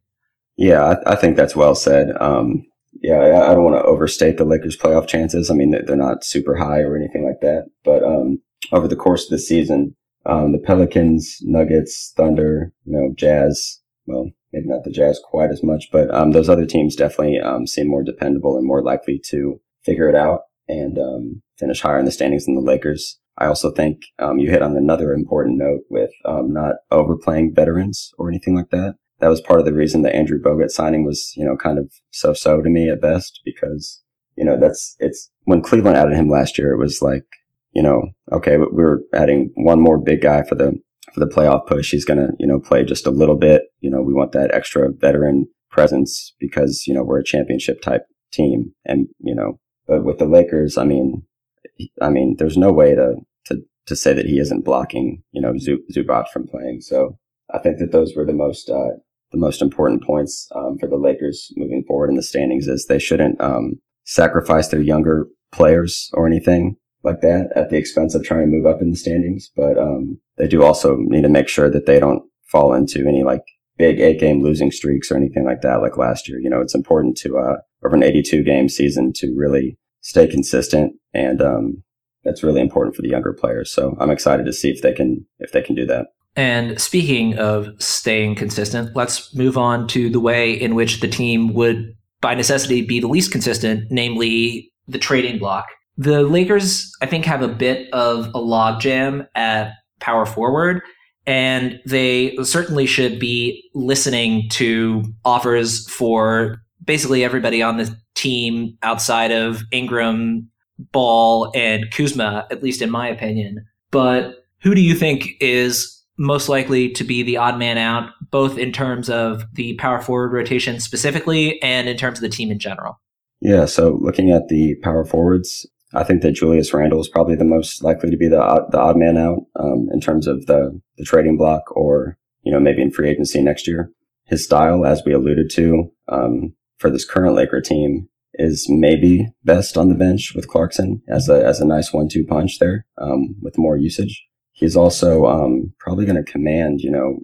Speaker 2: Yeah, I, I think that's well said. Um, yeah, I, I don't want to overstate the Lakers' playoff chances. I mean, they're not super high or anything like that, but um, over the course of the season, um, the Pelicans, Nuggets, Thunder, you know, Jazz, well, maybe not the Jazz quite as much, but um, those other teams definitely um, seem more dependable and more likely to figure it out and um, finish higher in the standings than the Lakers. I also think um, you hit on another important note with um, not overplaying veterans or anything like that. That was part of the reason the Andrew Bogut signing was, you know, kind of so-so to me at best because, you know, that's, it's when Cleveland added him last year, it was like, you know, okay, we we're adding one more big guy for the, for the playoff push. He's going to, you know, play just a little bit. You know, we want that extra veteran presence because, you know, we're a championship type team. And, you know, but with the Lakers, I mean, I mean, there's no way to, to, to say that he isn't blocking, you know, Zubac from playing. So I think that those were the most, uh, the most important points, um, for the Lakers moving forward in the standings is they shouldn't, um, sacrifice their younger players or anything like that at the expense of trying to move up in the standings. But, um, they do also need to make sure that they don't fall into any like big eight game losing streaks or anything like that, like last year. You know, it's important to, uh, over an 82 game season to really stay consistent. And, um, that's really important for the younger players. So I'm excited to see if they can, if they can do that.
Speaker 1: And speaking of staying consistent, let's move on to the way in which the team would, by necessity, be the least consistent, namely the trading block. The Lakers, I think, have a bit of a logjam at power forward, and they certainly should be listening to offers for basically everybody on the team outside of Ingram, Ball, and Kuzma, at least in my opinion. But who do you think is most likely to be the odd man out, both in terms of the power forward rotation specifically and in terms of the team in general?
Speaker 2: Yeah, so looking at the power forwards, I think that Julius Randle is probably the most likely to be the odd, the odd man out um, in terms of the, the trading block or, you know, maybe in free agency next year. His style, as we alluded to, um, for this current Laker team is maybe best on the bench with Clarkson as a, as a nice one-two punch there, um, with more usage. He's also, um, probably going to command, you know,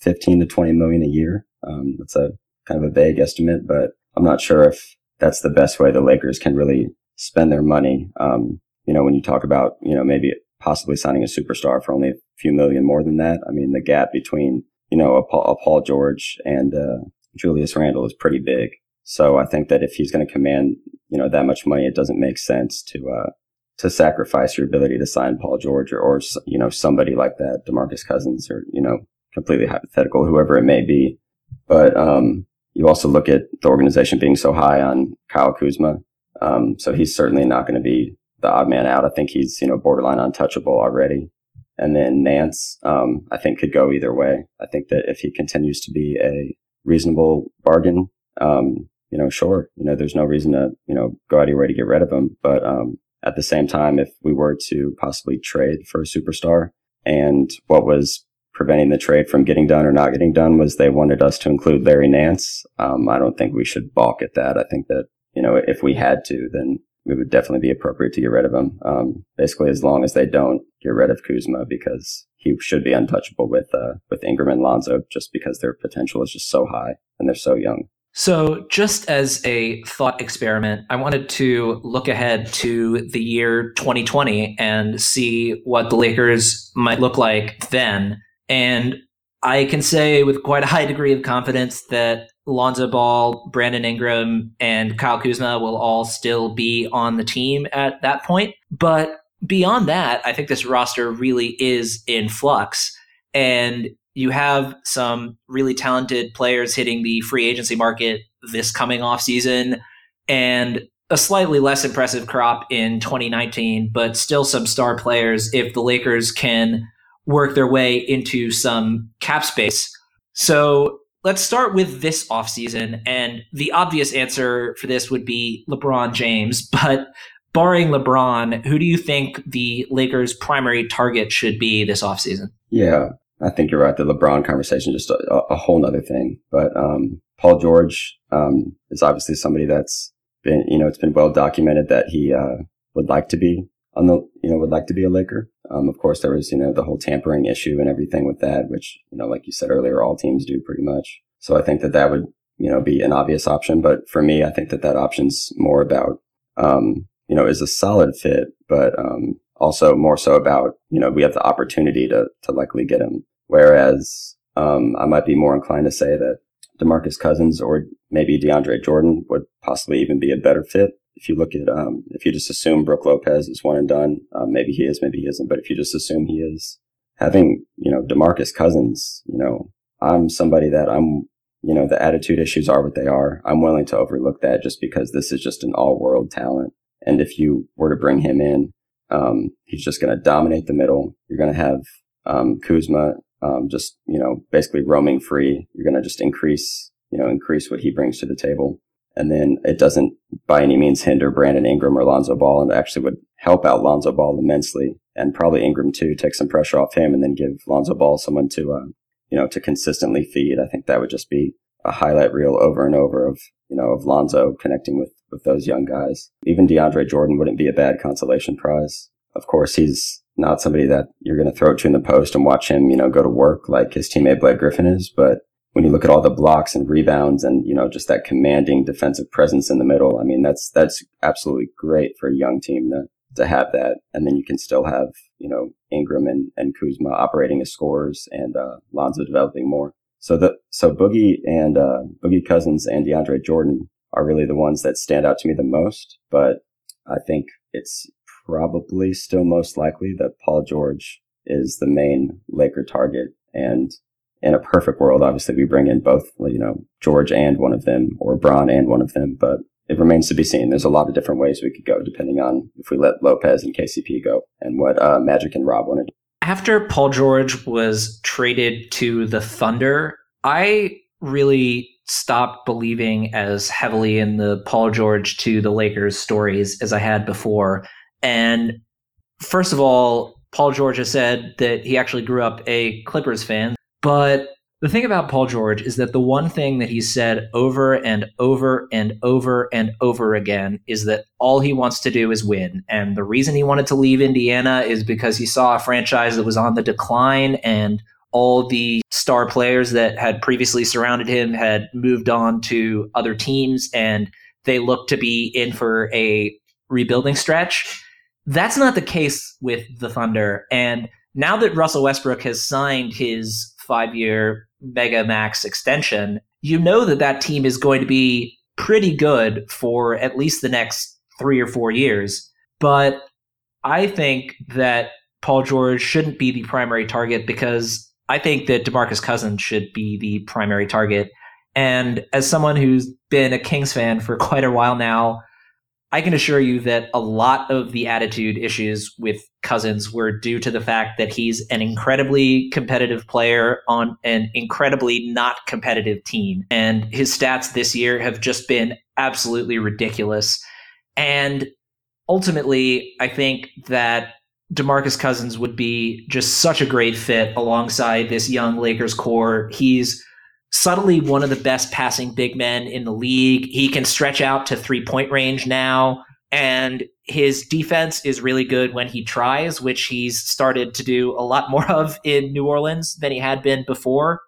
Speaker 2: 15 to 20 million a year. Um, that's a kind of a vague estimate, but I'm not sure if that's the best way the Lakers can really spend their money. Um, you know, when you talk about, you know, maybe possibly signing a superstar for only a few million more than that. I mean, the gap between, you know, a Paul, a Paul George and, uh, Julius Randle is pretty big. So I think that if he's going to command, you know, that much money, it doesn't make sense to, uh, to sacrifice your ability to sign Paul George or, or, you know, somebody like that, DeMarcus Cousins or, you know, completely hypothetical, whoever it may be. But, um, you also look at the organization being so high on Kyle Kuzma. Um, so he's certainly not going to be the odd man out. I think he's, you know, borderline untouchable already. And then Nance, um, I think could go either way. I think that if he continues to be a reasonable bargain, um, you know, sure, you know, there's no reason to, you know, go out of your way to get rid of him. But, um, at the same time, if we were to possibly trade for a superstar and what was preventing the trade from getting done or not getting done was they wanted us to include Larry Nance. Um, I don't think we should balk at that. I think that, you know, if we had to, then it would definitely be appropriate to get rid of him. Um, basically, as long as they don't get rid of Kuzma because he should be untouchable with, uh, with Ingram and Lonzo just because their potential is just so high and they're so young.
Speaker 1: So, just as a thought experiment, I wanted to look ahead to the year 2020 and see what the Lakers might look like then. And I can say with quite a high degree of confidence that Lonzo Ball, Brandon Ingram, and Kyle Kuzma will all still be on the team at that point. But beyond that, I think this roster really is in flux. And you have some really talented players hitting the free agency market this coming off season and a slightly less impressive crop in 2019, but still some star players if the Lakers can work their way into some cap space. So let's start with this offseason. And the obvious answer for this would be LeBron James. But barring LeBron, who do you think the Lakers' primary target should be this offseason?
Speaker 2: Yeah, I think you're right. The LeBron conversation just a, a whole other thing. But um, Paul George um, is obviously somebody that's been, you know, it's been well documented that he uh, would like to be on the, you know, would like to be a Laker. Um, of course, there was, you know, the whole tampering issue and everything with that, which, you know, like you said earlier, all teams do pretty much. So I think that that would, you know, be an obvious option. But for me, I think that that option's more about, um, you know, is a solid fit, but um, also more so about, you know, we have the opportunity to, to likely get him. Whereas, um, I might be more inclined to say that DeMarcus Cousins or maybe DeAndre Jordan would possibly even be a better fit. If you look at, um, if you just assume Brook Lopez is one and done, um, maybe he is, maybe he isn't, but if you just assume he is, having, you know, DeMarcus Cousins, you know, I'm somebody that I'm, you know, the attitude issues are what they are. I'm willing to overlook that just because this is just an all world talent. And if you were to bring him in, um, he's just going to dominate the middle. You're going to have, um, Kuzma, um, just, you know, basically roaming free. You're going to just increase, you know, increase what he brings to the table. And then it doesn't by any means hinder Brandon Ingram or Lonzo Ball and actually would help out Lonzo Ball immensely and probably Ingram too, take some pressure off him and then give Lonzo Ball someone to, uh, you know, to consistently feed. I think that would just be a highlight reel over and over of, you know, of Lonzo connecting with, with those young guys. Even DeAndre Jordan wouldn't be a bad consolation prize. Of course, he's not somebody that you're going to throw to in the post and watch him, you know, go to work like his teammate Blake Griffin is. But when you look at all the blocks and rebounds and, you know, just that commanding defensive presence in the middle, I mean, that's, that's absolutely great for a young team to, to have that. And then you can still have, you know, Ingram and, and Kuzma operating as scorers and, uh, Lonzo developing more. So the, so Boogie and, uh, Boogie Cousins and DeAndre Jordan are really the ones that stand out to me the most. But I think it's probably still most likely that Paul George is the main Laker target. And in a perfect world, obviously we bring in both, you know, George and one of them or Bron and one of them, but it remains to be seen. There's a lot of different ways we could go depending on if we let Lopez and KCP go and what uh, Magic and Rob want to do.
Speaker 1: After Paul George was traded to the Thunder, I really stopped believing as heavily in the Paul George to the Lakers stories as I had before. And first of all, Paul George has said that he actually grew up a Clippers fan, but the thing about Paul George is that the one thing that he's said over and over and over and over again is that all he wants to do is win. And the reason he wanted to leave Indiana is because he saw a franchise that was on the decline and all the star players that had previously surrounded him had moved on to other teams and they looked to be in for a rebuilding stretch. That's not the case with the Thunder. And now that Russell Westbrook has signed his five year mega max extension, you know that that team is going to be pretty good for at least the next three or four years. But I think that Paul George shouldn't be the primary target because I think that DeMarcus Cousins should be the primary target. And as someone who's been a Kings fan for quite a while now, I can assure you that a lot of the attitude issues with Cousins were due to the fact that he's an incredibly competitive player on an incredibly not competitive team. And his stats this year have just been absolutely ridiculous. And ultimately, I think that DeMarcus Cousins would be just such a great fit alongside this young Lakers core. He's subtly one of the best passing big men in the league. He can stretch out to three point range now. And his defense is really good when he tries, which he's started to do a lot more of in New Orleans than he had been before.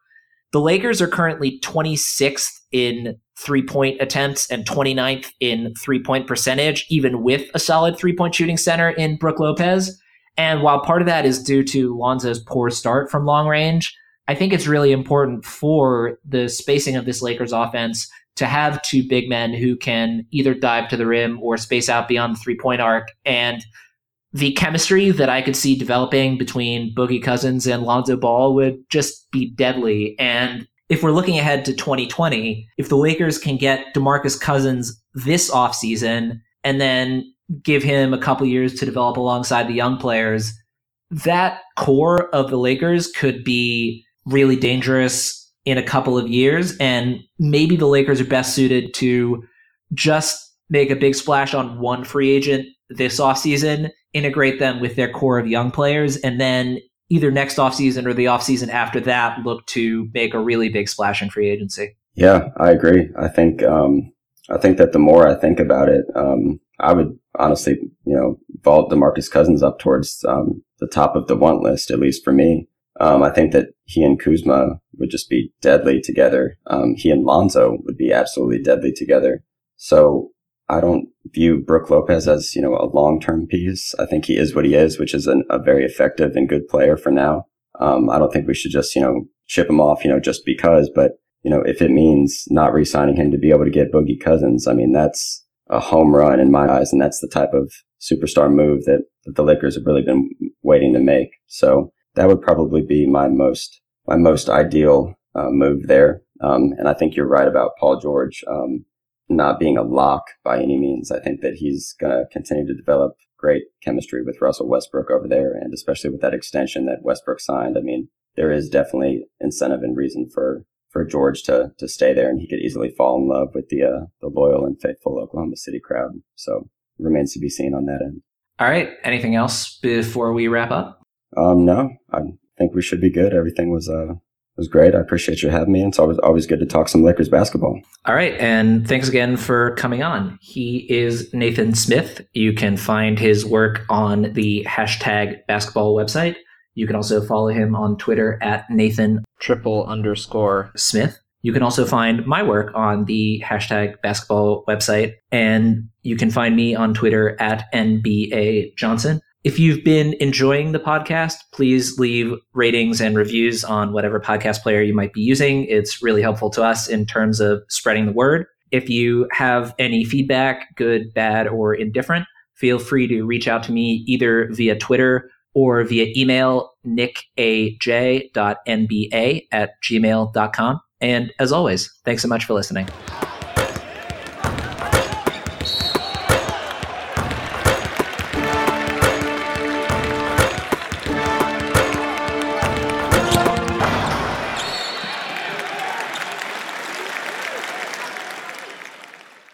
Speaker 1: The Lakers are currently 26th in three point attempts and 29th in three point percentage, even with a solid three point shooting center in Brook Lopez. And while part of that is due to Lonzo's poor start from long range, I think it's really important for the spacing of this Lakers offense to have two big men who can either dive to the rim or space out beyond the three point arc. And the chemistry that I could see developing between Boogie Cousins and Lonzo Ball would just be deadly. And if we're looking ahead to 2020, if the Lakers can get DeMarcus Cousins this offseason and then give him a couple years to develop alongside the young players, that core of the Lakers could be really dangerous in a couple of years. And maybe the Lakers are best suited to just make a big splash on one free agent this offseason, integrate them with their core of young players, and then either next offseason or the offseason after that look to make a really big splash in free agency.
Speaker 2: Yeah, I agree. I think um, I think that the more I think about it, um, I would honestly, you know, vault DeMarcus Cousins up towards um, the top of the want list, at least for me. Um, I think that he and Kuzma would just be deadly together. Um, he and Lonzo would be absolutely deadly together. So I don't view Brook Lopez as, you know, a long-term piece. I think he is what he is, which is an, a very effective and good player for now. Um, I don't think we should just, you know, ship him off, you know, just because, but, you know, if it means not re-signing him to be able to get Boogie Cousins, I mean, that's a home run in my eyes. And that's the type of superstar move that, that the Lakers have really been waiting to make. So that would probably be my most, my most ideal uh, move there. Um, and I think you're right about Paul George. Um, not being a lock by any means. I think that he's going to continue to develop great chemistry with Russell Westbrook over there, and especially with that extension that Westbrook signed. I mean, there is definitely incentive and reason for for George to to stay there, and he could easily fall in love with the uh, the loyal and faithful Oklahoma City crowd. So remains to be seen on that end.
Speaker 1: All right. Anything else before we wrap up?
Speaker 2: Um, no, I think we should be good. Everything was uh was great. I appreciate you having me. It's always always good to talk some Lakers basketball.
Speaker 1: All right, and thanks again for coming on. He is Nathan Smith. You can find his work on the hashtag basketball website. You can also follow him on Twitter at Nathan triple underscore Smith. You can also find my work on the hashtag basketball website, and you can find me on Twitter at NBA Johnson. If you've been enjoying the podcast, please leave ratings and reviews on whatever podcast player you might be using. It's really helpful to us in terms of spreading the word. If you have any feedback, good, bad, or indifferent, feel free to reach out to me either via Twitter or via email, nickaj.nba at gmail.com. And as always, thanks so much for listening.